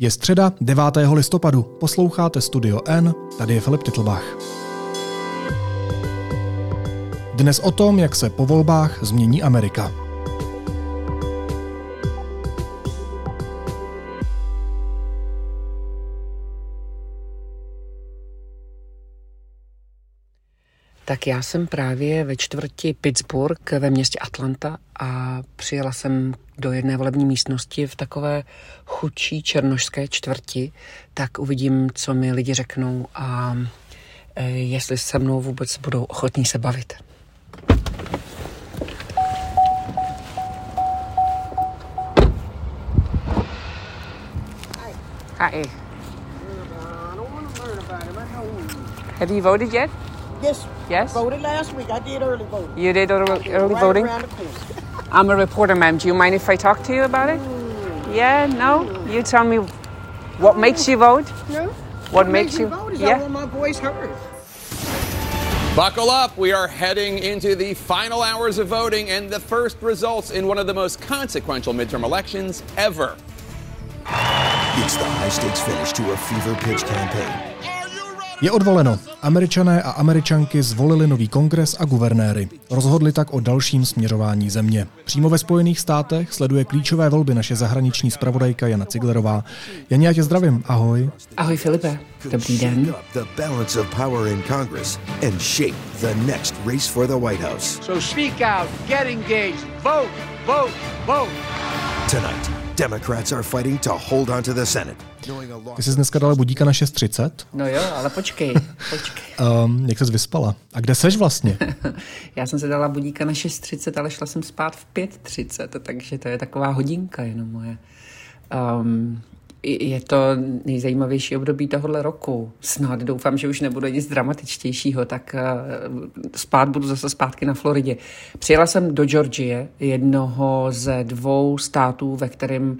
Je středa 9. listopadu. Posloucháte Studio N, tady je Filip Titlbach. Dnes o tom, jak se po volbách změní Amerika. Tak já jsem právě ve čtvrti Pittsburgh ve městě Atlanta a přijela jsem do jedné volební místnosti v takové chudší černožské čtvrti, tak uvidím, co mi lidi řeknou a e, jestli se mnou vůbec budou ochotní se bavit. Hi. Have you voted yet? Yes. Yes? Voted last week. I did early voting. You did early, early right voting? around the corner. I'm a reporter, ma'am. Do you mind if I talk to you about it? Mm. Yeah, no? Mm. You tell me what mm. makes you vote? No. What makes me you- vote is yeah. I want my voice heard. Buckle up. We are heading into the final hours of voting and the first results in one of the most consequential midterm elections ever. It's the high stakes finish to a fever pitch campaign. Je odvoleno. Američané a američanky zvolili nový kongres a guvernéry. Rozhodli tak o dalším směřování země. Přímo ve Spojených státech sleduje klíčové volby naše zahraniční zpravodajka Jana Ciglerová. Janě, já tě zdravím. Ahoj. Ahoj Filipe, dobrý den. Shake up the balance of power in Congress and shape the next race for the White House. So speak out, get engaged, vote, vote, vote. Tonight, Democrats are fighting to hold on to the Senate. Ty jsi dneska dala budíka na 6.30. No jo, ale počkej, počkej. Um, jak ses vyspala? A kde seš vlastně? Já jsem se dala budíka na 6.30, ale šla jsem spát v 5.30, takže to je taková hodinka jenom moje. Um, je to nejzajímavější období tohohle roku. Snad doufám, že už nebude nic dramatičtějšího, tak uh, spát budu zase zpátky na Floridě. Přijela jsem do Georgie, jednoho ze dvou států, ve kterém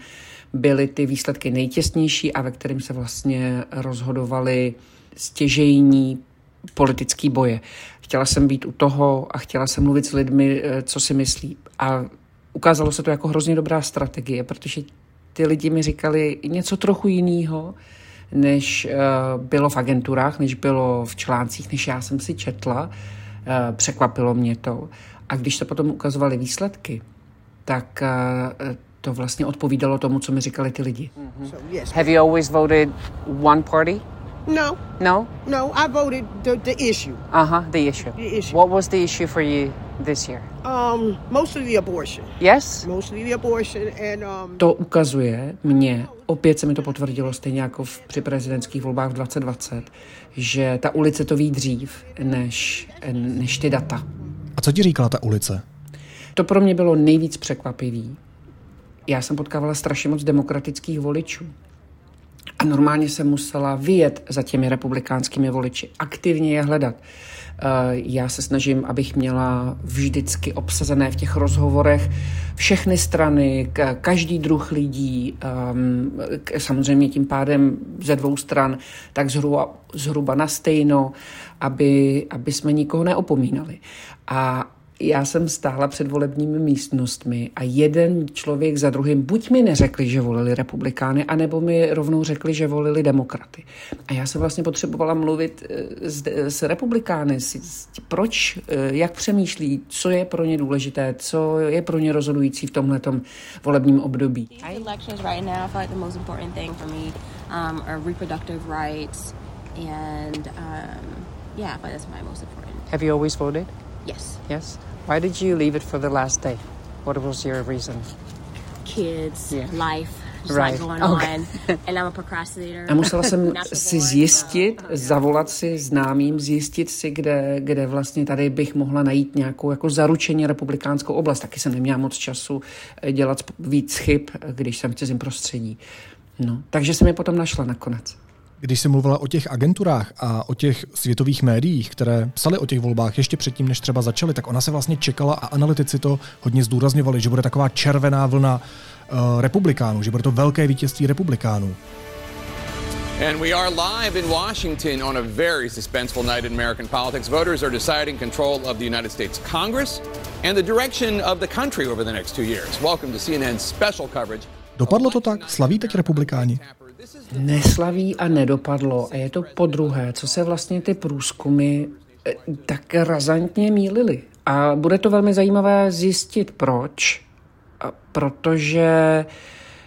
byly ty výsledky nejtěsnější a ve kterém se vlastně rozhodovaly stěžejní politický boje. Chtěla jsem být u toho a chtěla jsem mluvit s lidmi, eh, co si myslí. A ukázalo se to jako hrozně dobrá strategie, protože ty lidi mi říkali něco trochu jiného, než eh, bylo v agenturách, než bylo v článcích, než já jsem si četla. Eh, Překvapilo mě to. A když se potom ukazovaly výsledky, tak eh, to vlastně odpovídalo tomu, co mi říkali ty lidi. So yes. Have you always voted one party? No, No? no. I voted the, the issue. Uh-huh, the issue. The issue. What was the issue for you this year? Um, mostly the abortion. Yes? Mostly the abortion and um. To ukazuje mě, opět se mi to potvrdilo stejně jako v, při prezidentských volbách v 2020, že ta ulice to ví dřív, než, než ty data. A co ti říkala ta ulice? To pro mě bylo nejvíc překvapivý. Já jsem potkávala strašně moc demokratických voličů. A normálně jsem musela vyjet za těmi republikánskými voliči, aktivně je hledat. Eh, Já se snažím, abych měla vždycky obsazené v těch rozhovorech všechny strany, každý druh lidí, ehm, samozřejmě tím pádem ze dvou stran, tak zhruba, zhruba na stejno, aby, aby jsme nikoho neopomínali. A já jsem stála před volebními místnostmi a jeden člověk za druhým buď mi neřekli, že volili republikány, anebo mi rovnou řekli, že volili demokraty. A já jsem vlastně potřebovala mluvit eh, s, s republikány, s, s, proč, eh, jak přemýšlí, co je pro ně důležité, co je pro ně rozhodující v tomhletom volebním období. These elections right now, I feel like the most important thing for me um, are reproductive rights, and um, yeah, I feel like that's my most important. Have you always voted? Yes, Yes. Why did you leave it for the last day? What was your reason? kids, Yeah. life, Right. like going Okay. on, and I'm a procrastinator. A musela jsem si zjistit, zavolat si známým, zjistit si, kde, kde vlastně tady bych mohla najít nějakou jako zaručeně republikánskou oblast. Taky jsem neměla moc času eh, dělat víc chyb, eh, když jsem v cizím prostředí. No, takže jsem je potom našla nakonec. Když jsi mluvila o těch agenturách a o těch světových médiích, které psali o těch volbách ještě předtím, než třeba začaly, tak ona se vlastně čekala a analytici to hodně zdůrazňovali, že bude taková červená vlna uh, republikánů, že bude to velké vítězství republikánů. And we are live in Washington on a very suspenseful night in American politics. Voters are deciding control of the United States Congress and the direction of the country over the next two years. Welcome to CNN's special coverage. Dopadlo to tak? Slaví teď republikáni? Neslaví a nedopadlo. A je to po druhé, co se vlastně ty průzkumy eh, tak razantně mílily. A bude to velmi zajímavé zjistit, proč. Protože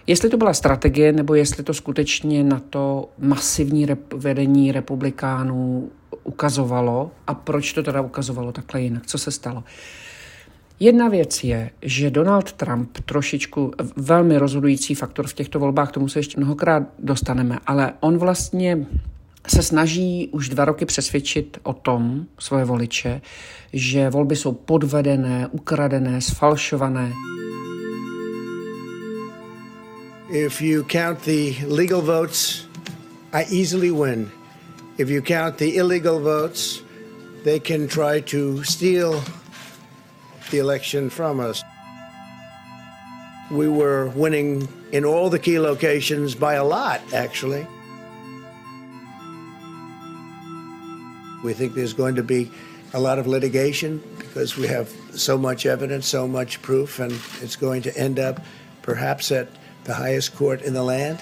jestli to byla strategie, nebo jestli to skutečně na to masivní rep- vedení republikánů ukazovalo a proč to teda ukazovalo takhle jinak, co se stalo. Jedna věc je, že Donald Trump trošičku velmi rozhodující faktor v těchto volbách, tomu se ještě mnohokrát dostaneme, ale on vlastně se snaží už dva roky přesvědčit o tom svoje voliče, že volby jsou podvedené, ukradené, sfalšované. If you count the legal votes, I easily win. If you count the illegal votes, they can try to steal the election from us. We were winning in all the key locations by a lot, actually. We think there's going to be a lot of litigation because we have so much evidence, so much proof, and it's going to end up perhaps at the highest court in the land.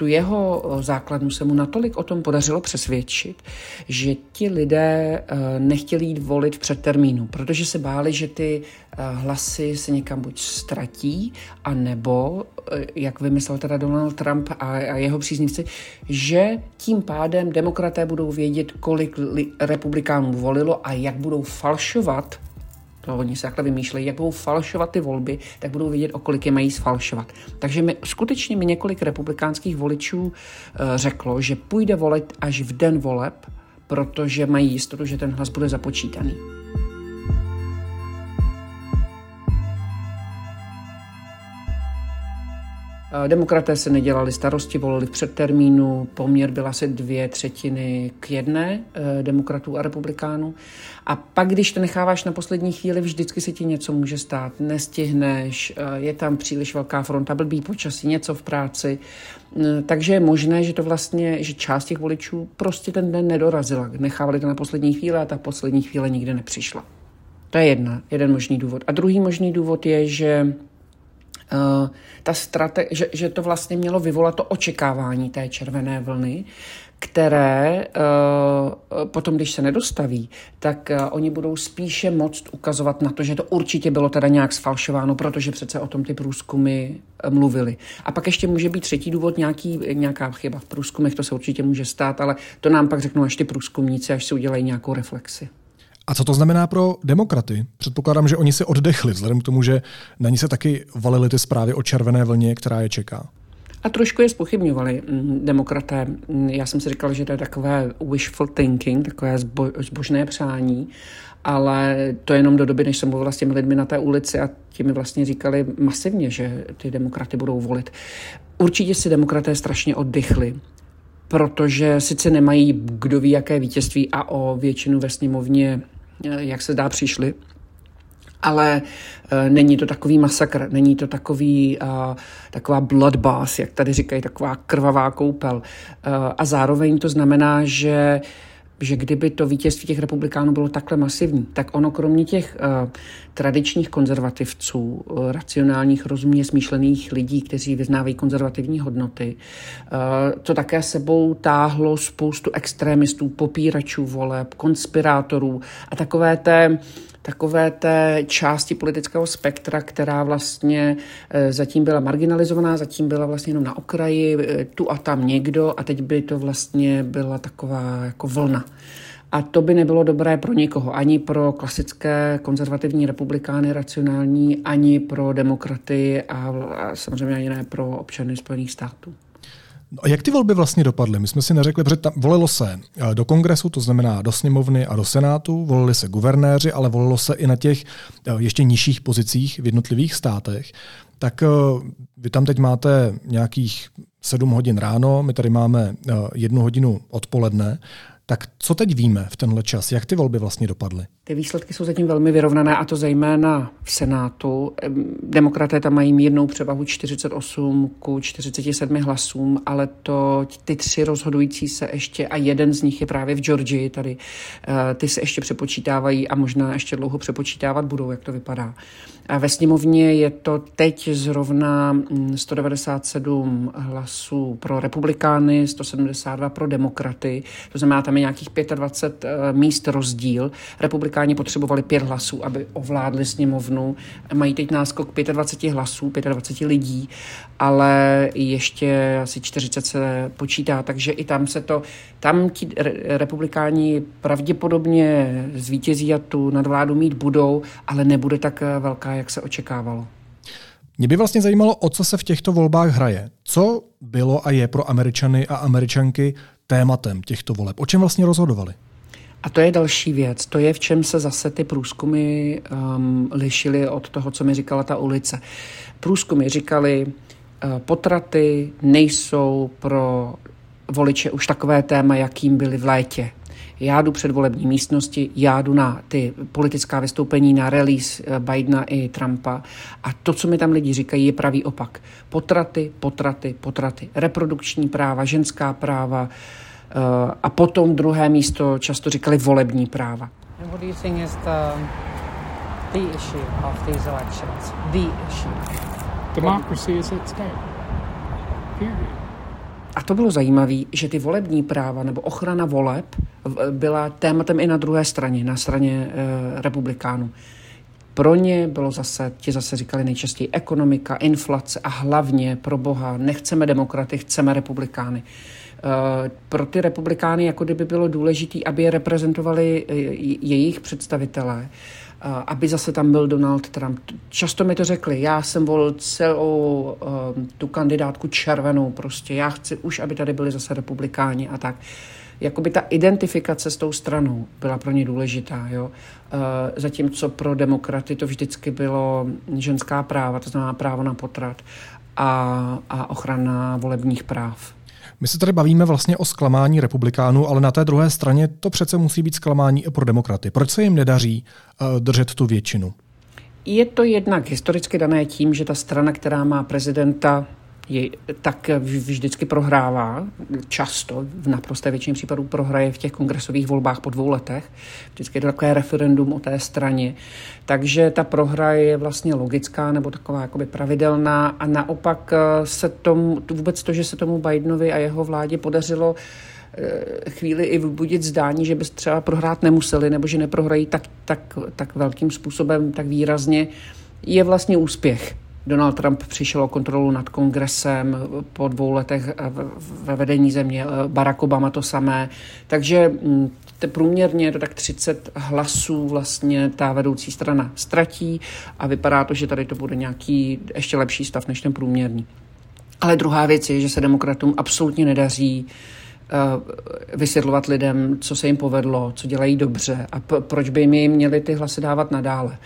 Tu jeho základnu se mu natolik o tom podařilo přesvědčit, že ti lidé eh, nechtěli jít volit v předtermínu, protože se báli, že ty eh, hlasy se někam buď ztratí, a nebo, eh, jak vymyslel teda Donald Trump a jeho příznivci, že tím pádem demokraté budou vědět, kolik republikánů volilo a jak budou falšovat to oni se takhle vymýšlejí, jak budou falšovat ty volby, tak budou vědět, o kolik je mají sfalšovat. Takže mi, skutečně mi několik republikánských voličů uh, řeklo, že půjde volit až v den voleb, protože mají jistotu, že ten hlas bude započítaný. Demokraté se nedělali starosti, volili v předtermínu, poměr byl asi dvě třetiny k jedné eh, demokratů a republikánů. A pak, když to necháváš na poslední chvíli, vždycky se ti něco může stát. Nestihneš, eh, je tam příliš velká fronta, blbý počasí, něco v práci. Takže je možné, že to vlastně, že část těch voličů prostě ten den nedorazila. Nechávali to na poslední chvíli a ta poslední chvíle nikdy nepřišla. To je jedna, jeden možný důvod. A druhý možný důvod je, že ta strate- že, že to vlastně mělo vyvolat to očekávání té červené vlny, které uh, potom, když se nedostaví, tak uh, oni budou spíše moct ukazovat na to, že to určitě bylo teda nějak sfalšováno, protože přece o tom ty průzkumy mluvili. A pak ještě může být třetí důvod, nějaký, nějaká chyba v průzkumech, to se určitě může stát, ale to nám pak řeknou až ty průzkumníci, až si udělají nějakou reflexi. A co to znamená pro demokraty? Předpokládám, že oni si oddechli, vzhledem k tomu, že na ní se taky valily ty zprávy o červené vlně, která je čeká. A trošku je spochybňovali mm, demokraté. Já jsem si říkal, že to je takové wishful thinking, takové zbo, zbožné přání, ale to jenom do doby, než jsem mluvila s těmi lidmi na té ulici a ti mi vlastně říkali masivně, že ty demokraty budou volit. Určitě si demokraté strašně oddychli protože sice nemají kdo ví jaké vítězství a o většinu ve sněmovně, jak se dá, přišli, ale e, není to takový masakr, není to takový, e, taková bloodbath, jak tady říkají, taková krvavá koupel. A zároveň to znamená, že že kdyby to vítězství těch republikánů bylo takhle masivní, tak ono kromě těch uh, tradičních konzervativců, uh, racionálních, rozumně smýšlených lidí, kteří vyznávají konzervativní hodnoty, uh, to také sebou táhlo spoustu extrémistů, popíračů voleb, konspirátorů a takové té takové té části politického spektra, která vlastně zatím byla marginalizovaná, zatím byla vlastně jenom na okraji, tu a tam někdo a teď by to vlastně byla taková jako vlna. A to by nebylo dobré pro nikoho, ani pro klasické konzervativní republikány racionální, ani pro demokraty a, a samozřejmě ani ne pro občany Spojených států. No a jak ty volby vlastně dopadly? My jsme si neřekli, protože tam volilo se eh, do kongresu, to znamená do sněmovny a do senátu, volili se guvernéři, ale volilo se i na těch eh, ještě nižších pozicích v jednotlivých státech. Tak eh, vy tam teď máte nějakých 7 hodin ráno, my tady máme jednu hodinu odpoledne. Tak co teď víme v tenhle čas? Jak ty volby vlastně dopadly? Ty výsledky jsou zatím velmi vyrovnané a to zejména v Senátu. Demokraté tam mají mírnou převahu 48 ku 47 hlasům, ale to ty tři rozhodující se ještě a jeden z nich je právě v Georgii tady. Eh, ty se ještě přepočítávají a možná ještě dlouho přepočítávat budou, jak to vypadá. A ve sněmovně je to teď zrovna 197 mm, hlasů pro republikány, 172 pro demokraty. To znamená, tam je nějakých 25 eh, míst rozdíl. Republikáni potřebovali pět hlasů, aby ovládli sněmovnu. Mají teď náskok 25 hlasů, 25 lidí, ale ještě asi 40 se počítá, takže i tam se to, tam ti republikáni pravděpodobně zvítězí a tu nadvládu mít budou, ale nebude tak eh, velká, jak se očekávalo. Mě by vlastně zajímalo, o co se v těchto volbách hraje. Co bylo a je pro Američany a Američanky tématem těchto voleb? O čem vlastně rozhodovali? A to je další věc. To je, v čem se zase ty průzkumy um, lišily od toho, co mi říkala ta ulice. Průzkumy říkali, uh, potraty nejsou pro voliče už takové téma, jakým byly v létě. Já jdu před volební místnosti, já jdu na ty politická vystoupení, na release eh, Bidena i Trumpa a to, co mi tam lidi říkají, je pravý opak. Potraty, potraty, potraty. Reprodukční práva, ženská práva uh, a potom druhé místo často říkali volební práva. And what do you think is the, the issue of these elections? The issue? Democracy is at stake. Period. A to bylo zajímavé, že ty volební práva nebo ochrana voleb byla tématem i na druhé straně, na straně e, republikánů. Pro ně bylo zase, ti zase říkali nejčastěji ekonomika, inflace a hlavně pro boha nechceme demokraty, chceme republikány. E, pro ty republikány jako kdyby bylo důležité, aby je reprezentovali e, jejich představitelé aby zase tam byl Donald Trump. Často mi to řekli, já jsem volil celou uh, tu kandidátku červenou prostě, já chci už, aby tady byli zase republikáni a tak. Jakoby ta identifikace s tou stranou byla pro ně důležitá, jo. Uh, zatímco pro demokraty to vždycky bylo ženská práva, to znamená právo na potrat a, a ochrana volebních práv. My se tady bavíme vlastně o zklamání republikánů, ale na té druhé straně to přece musí být zklamání i pro demokraty. Proč se jim nedaří uh, držet tu většinu? Je to jednak historicky dané tím, že ta strana, která má prezidenta je, tak vždycky prohrává, často, v naprosté většině případů prohraje v těch kongresových volbách po dvou letech. Vždycky je to takové referendum o té straně. Takže ta prohra je vlastně logická nebo taková jakoby pravidelná a naopak eh, se tomu, vůbec to, že se tomu Bidenovi a jeho vládě podařilo eh, chvíli i vybudit zdání, že by třeba prohrát nemuseli, nebo že neprohrají tak, tak, tak velkým způsobem, tak výrazně, je vlastně úspěch. Donald Trump přišel o kontrolu nad kongresem po dvou letech ve vedení země, Barack Obama to samé. Takže mm, průměrně je to tak 30 hlasů vlastně ta vedoucí strana ztratí a vypadá to, že tady to bude nějaký ještě lepší stav než ten průměrný. Ale druhá věc je, že se demokratům absolutně nedaří eh, vysvětlovat lidem, co se jim povedlo, co dělají dobře a proč by jim měli ty hlasy dávat nadále.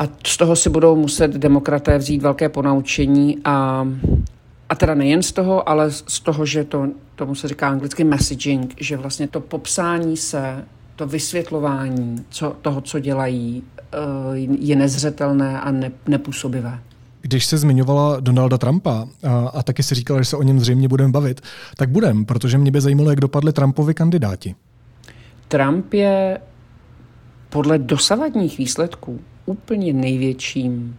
A z toho si budou muset demokraté vzít velké ponaučení a, a teda nejen z toho, ale z toho, že to, tomu se říká anglicky messaging, že vlastně to popsání se, to vysvětlování co, toho, co dělají, eh, je nezřetelné a ne, nepůsobivé. Když se zmiňovala Donalda Trumpa a, a taky si říkala, že se o něm zřejmě budeme bavit, tak budem, protože mě by zajímalo, jak dopadly Trumpovi kandidáti. Trump je podle dosavadních výsledků úplně největším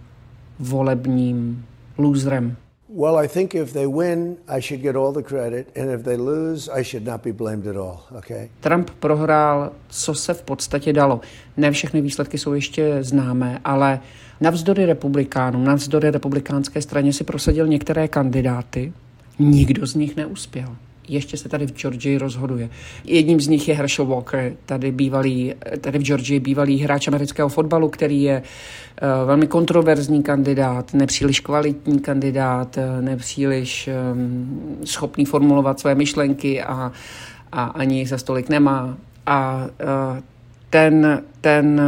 volebním loserem. Well, I think if they win, I should get all the credit, and if they lose, I should not be blamed at all, okay? Trump prohrál, co se v podstatě dalo. Ne všechny výsledky jsou ještě známé, ale navzdory republikánům, navzdory republikánské straně si prosadil některé kandidáty, nikdo z nich neuspěl ještě se tady v Georgii rozhoduje. Jedním z nich je Herschel Walker, tady, bývalý, tady v Georgii bývalý hráč amerického fotbalu, který je uh, velmi kontroverzní kandidát, nepříliš kvalitní kandidát, uh, nepříliš um, schopný formulovat své myšlenky a, a ani jich za stolik nemá. A uh, ten, ten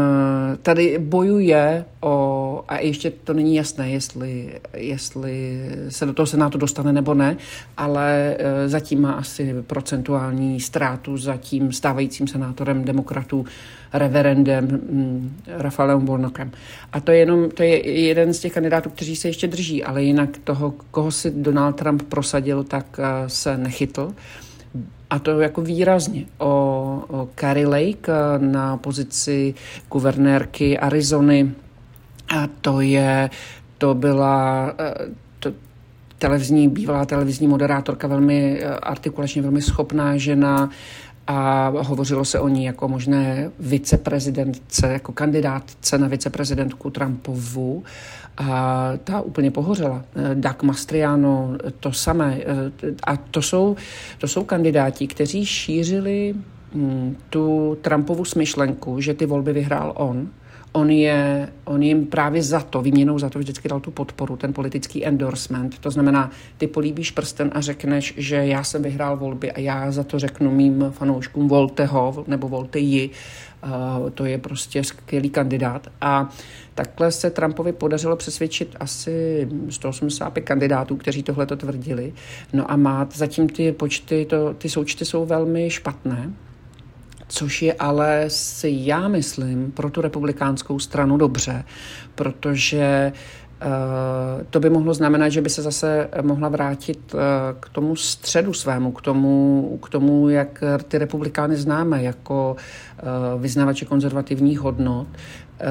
tady bojuje o, a ještě to není jasné, jestli, jestli se do toho Senátu dostane nebo ne, ale e, zatím má asi procentuální ztrátu za tím stávajícím senátorem demokratů reverendem mm, Rafaelem Warnockem. A to je jenom, to je jeden z těch kandidátů, kteří se ještě drží, ale jinak toho, koho si Donald Trump prosadil, tak e, se nechytl. A to jako výrazně. O, Carrie Lake e, na pozici guvernérky Arizony a to je, to byla eh, to, televizní, bývalá televizní moderátorka, velmi eh, artikulačně, velmi schopná žena a hovořilo se o ní jako možné viceprezidentce, jako kandidátce na viceprezidentku Trumpovu a ta úplně pohořela. Doug Mastriano to samé. A to jsou, to jsou kandidáti, kteří šířili hm, tu Trumpovu smyšlenku, že ty volby vyhrál on, on, je, on jim právě za to, výměnou za to vždycky dal tu podporu, ten politický endorsement. To znamená, ty políbíš prsten a řekneš, že já jsem vyhrál volby a já za to řeknu mým fanouškům volte ho nebo volte ji. Uh, to je prostě skvělý kandidát. A takhle se Trumpovi podařilo přesvědčit asi 185 kandidátů, kteří tohle to tvrdili. No a má zatím ty počty, to, ty součty jsou velmi špatné což je ale si já myslím pro tu republikánskou stranu dobře, protože Uh, to by mohlo znamenat, že by se zase mohla vrátit uh, k tomu středu svému, k tomu, k tomu jak ty republikány známe jako uh, vyznavače konzervativních hodnot,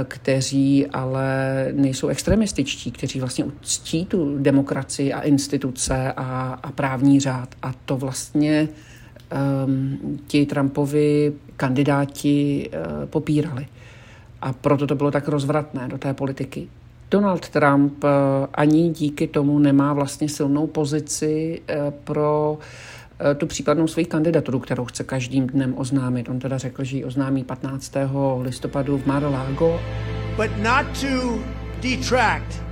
kteří ale nejsou extremističtí, kteří vlastně uctí tu demokracii a instituce a, a právní řád. A to vlastně um, ti Trumpovi kandidáti uh, popírali. A proto to bylo tak rozvratné do té politiky. Donald Trump uh, ani díky tomu nemá vlastně silnou pozici uh, pro tu případnou svoji kandidaturu, kterou chce každým dnem oznámit. On teda řekl, že ji oznámí 15. listopadu v Mar-a-Lago. But not to detract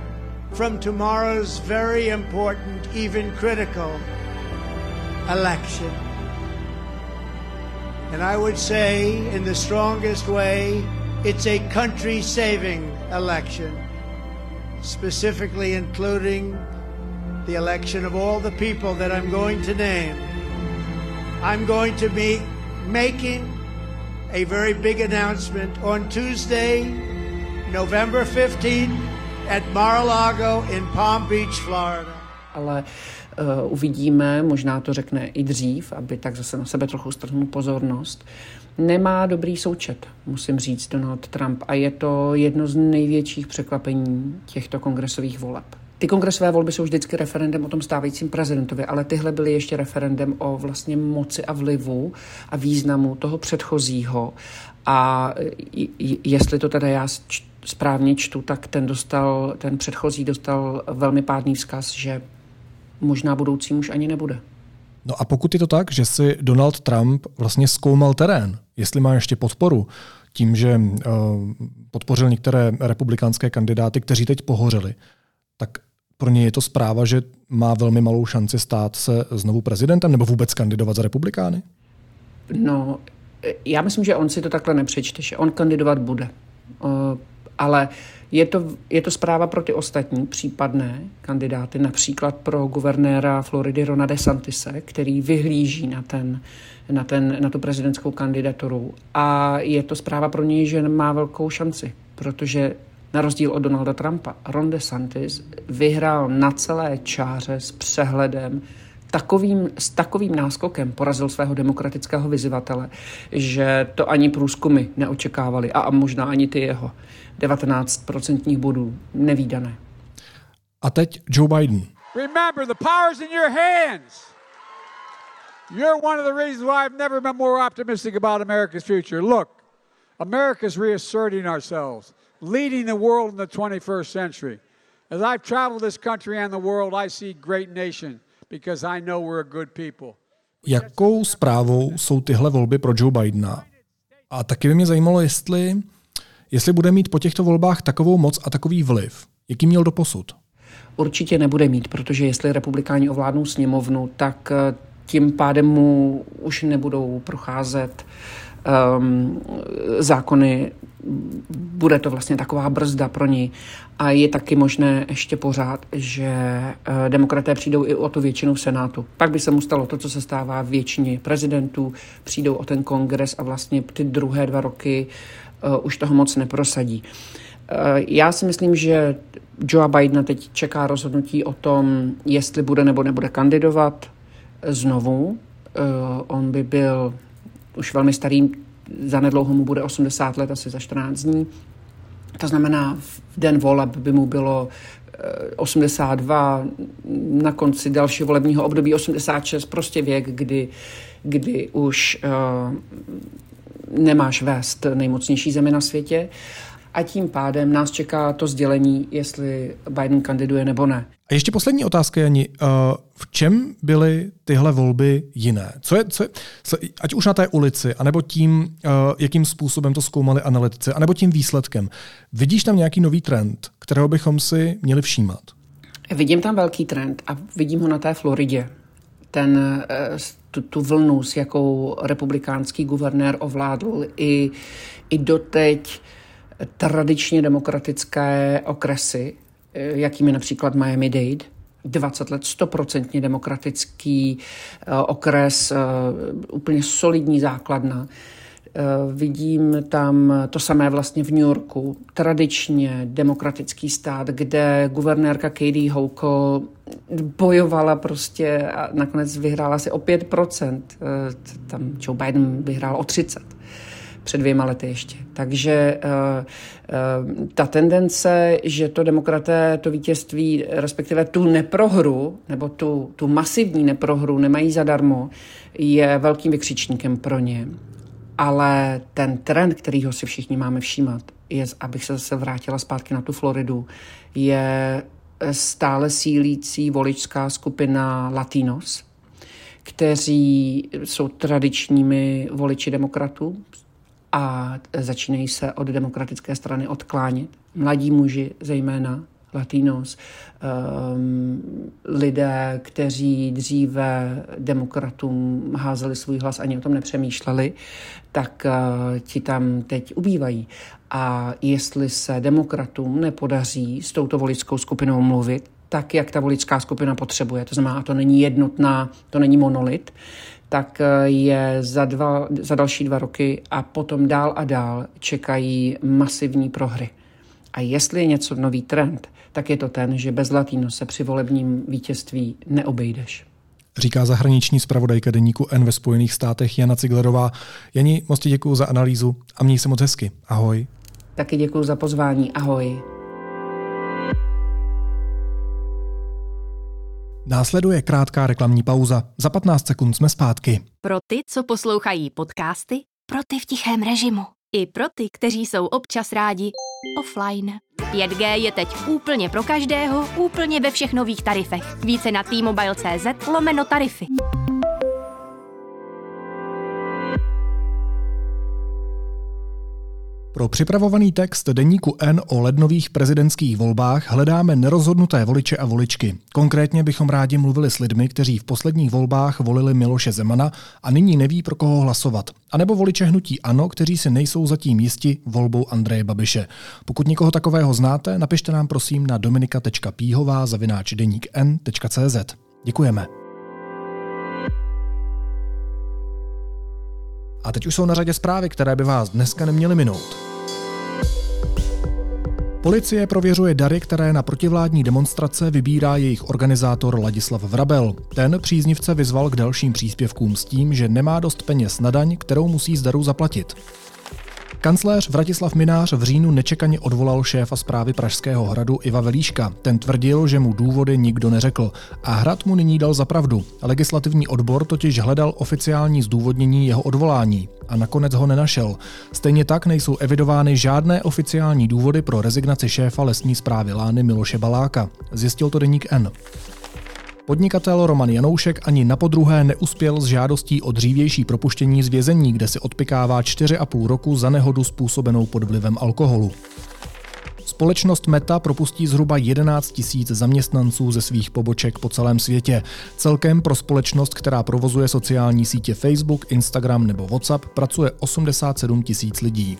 from tomorrow's very important, even critical election. And I would say, in the strongest way, it's a country saving election, specifically including the election of all the people that I'm going to name. I'm going to be making a very big announcement on Tuesday, November 15th at Mar-a-Lago in Palm Beach, Florida. Uh, uvidíme, možná to řekne i dřív, aby tak zase na sebe trochu strhnul pozornost. Nemá dobrý součet, musím říct, Donald Trump a je to jedno z největších překvapení těchto kongresových voleb. Ty kongresové volby jsou vždycky referendem o tom stávajícím prezidentovi, ale tyhle byly ještě referendem o vlastně moci a vlivu a významu toho předchozího. A jestli to teda já správně čtu, tak ten dostal, ten předchozí dostal velmi pádný vzkaz, že možná budoucím už ani nebude. No a pokud je to tak, že si Donald Trump vlastně zkoumal terén, jestli má ještě podporu, tím, že uh, podpořil některé republikánské kandidáty, kteří teď pohořeli, tak pro ně je to zpráva, že má velmi malou šanci stát se znovu prezidentem nebo vůbec kandidovat za republikány? No, já myslím, že on si to takhle nepřečte, že on kandidovat bude. Uh, ale je to, je to zpráva pro ty ostatní případné kandidáty, například pro guvernéra Floridy Rona DeSantise, který vyhlíží na, ten, na, ten, na tu prezidentskou kandidaturu. A je to zpráva pro něj, že má velkou šanci, protože na rozdíl od Donalda Trumpa, Ron DeSantis vyhrál na celé čáře s přehledem, takovým, s takovým náskokem porazil svého demokratického vyzývatele, že to ani průzkumy neočekávali a možná ani ty jeho. 19% bodů. Nevýdané. A teď Joe Biden. Remember, the power's in your hands. You're one of the reasons why I've never been more optimistic about America's future. Look, America's reasserting ourselves, leading the world in the 21st century. As I've traveled this country and the world, I see great nation because I know we're a good people. Jakou zprávou jsou tyhle volby pro Joe Bidena? A taky by mě zajímalo, jestli jestli bude mít po těchto volbách takovou moc a takový vliv, jaký měl do posud. Určitě nebude mít, protože jestli republikáni ovládnou sněmovnu, tak eh, tím pádem mu už nebudou procházet um, zákony, bude to vlastně taková brzda pro něj. A je taky možné ještě pořád, že uh, demokraté přijdou i o tu většinu v Senátu. Pak by se mu stalo to, co se stává většině prezidentů, přijdou o ten kongres a vlastně ty druhé dva roky uh, už toho moc neprosadí. Uh, já si myslím, že Joe Bidena teď čeká rozhodnutí o tom, jestli bude nebo nebude kandidovat znovu. On by byl už velmi starý, zanedlouho mu bude 80 let, asi za 14 dní. To znamená, v den voleb by mu bylo 82, eh, na konci dalšího volebního období 86, prostě věk, kdy, kdy už uh, nemáš vést nejmocnější zemi na světě. A tím pádem nás čeká to sdělení, jestli Biden kandiduje nebo ne. A ještě poslední otázka, Jani. Uh, v čem byly tyhle volby jiné? Co je, co je, ať už na té ulici, anebo tím, uh, jakým způsobem to zkoumali analytici, anebo tím výsledkem. Vidíš tam nějaký nový trend, kterého bychom si měli všímat? Vidím tam velký trend a vidím ho na té Floridě. Ten, uh, tu, tu vlnu, s jakou republikánský guvernér ovládl i, i doteď tradičně demokratické okresy, Eh, jakým je například Miami-Dade, 20 let stoprocentně demokratický eh, okres, eh, úplně solidní základna. Vidím tam to samé vlastně v New Yorku, tradičně demokratický stát, kde guvernérka Katie Hochul bojovala prostě a nakonec vyhrála si o 5%. Tam Joe Biden vyhrál o 30% před dvěma lety ještě. Takže uh, uh, ta tendence, že to demokraté to vítězství, respektive tu neprohru, nebo tu, tu masivní neprohru nemají zadarmo, je velkým vykřičníkem pro ně. Ale ten trend, kterýho si všichni máme všímat, je, abych se zase vrátila zpátky na tu Floridu, je stále sílící voličská skupina Latinos, kteří jsou tradičními voliči demokratů, a začínají se od demokratické strany odklánět. Mladí muži zejména, latinos, um, lidé, kteří dříve demokratům házeli svůj hlas, ani o tom nepřemýšleli, tak uh, ti tam teď ubývají. A jestli se demokratům nepodaří s touto voličskou skupinou mluvit, tak, jak ta voličská skupina potřebuje. To znamená, to není jednotná, to není monolit, tak eh, je za, dva, za další dva roky a potom dál a dál čekají masivní prohry. A jestli je něco nový trend, tak je to ten, že bez Latino se při volebním vítězství neobejdeš. Říká zahraniční zpravodajka deníku N ve Spojených státech Jana Ciglerová. Jani, moc ti děkuji za analýzu a měj se moc hezky. Ahoj. Taky děkuji za pozvání. Ahoj. Následuje krátká reklamní pauza. Za 15 sekund jsme zpátky. Pro ty, co poslouchají podcasty, pro ty v tichém režimu. I pro ty, kteří jsou občas rádi offline. 5G je teď úplně pro každého, úplně ve všech nových tarifech. Více na t-mobile.cz lomeno tarify. Pro připravovaný text deníku N o lednových prezidentských volbách hledáme nerozhodnuté voliče a voličky. Konkrétně bychom rádi mluvili s lidmi, kteří v posledních volbách volili Miloše Zemana a nyní neví, pro koho hlasovat. A nebo voliče hnutí ANO, kteří si nejsou zatím jisti volbou Andreje Babiše. Pokud někoho takového znáte, napište nám prosím na dominika.píhová zavináč n.cz. Děkujeme. A teď už jsou na řadě zprávy, které by vás dneska neměly minout. Policie prověřuje dary, které na protivládní demonstrace vybírá jejich organizátor Ladislav Vrabel. Ten příznivce vyzval k dalším příspěvkům s tím, že nemá dost peněz na daň, kterou musí z daru zaplatit. Kancléř Vratislav Minář v říjnu nečekaně odvolal šéfa zprávy Pražského hradu Iva Velíška. Ten tvrdil, že mu důvody nikdo neřekl. A hrad mu nyní dal za pravdu. Legislativní odbor totiž hledal oficiální zdůvodnění jeho odvolání a nakonec ho nenašel. Stejně tak nejsou evidovány žádné oficiální důvody pro rezignaci šéfa lesní zprávy Lány Miloše Baláka. Zjistil to deník N. Podnikatel Roman Janoušek ani na podruhé neuspěl s žádostí o dřívější propuštění z vězení, kde si odpikává 4,5 roku za nehodu způsobenou pod vlivem alkoholu. Společnost Meta propustí zhruba 11 tisíc zaměstnanců ze svých poboček po celém světě. Celkem pro společnost, která provozuje sociální sítě Facebook, Instagram nebo WhatsApp, pracuje 87 tisíc lidí.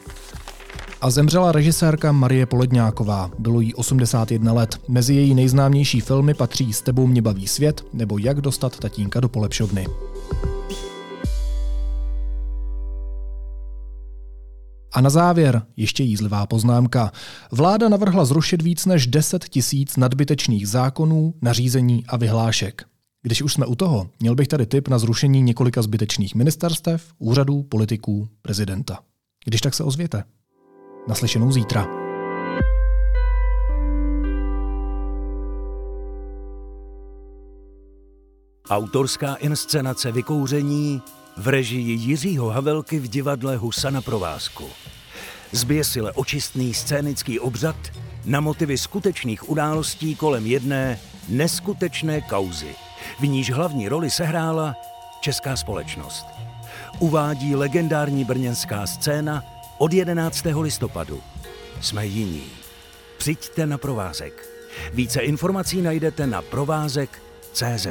A zemřela režisérka Marie Poledňáková. Bylo jí 81 let. Mezi její nejznámější filmy patří S tebou mě baví svět nebo Jak dostat tatínka do polepšovny. A na závěr ještě jízlivá poznámka. Vláda navrhla zrušit víc než 10 tisíc nadbytečných zákonů, nařízení a vyhlášek. Když už jsme u toho, měl bych tady tip na zrušení několika zbytečných ministerstev, úřadů, politiků, prezidenta. Když tak se ozvěte. Naslyšenou zítra. Autorská inscenace Vykouření v režii Jiřího Havelky v divadle Husa na provázku. Zběsile očistný scénický obřad na motivy skutečných událostí kolem jedné neskutečné kauzy, v níž hlavní roli sehrála česká společnost. Uvádí legendární brněnská scéna od 11. listopadu. Jsme jiní. Přijďte na provázek. Více informací najdete na provázek.cz.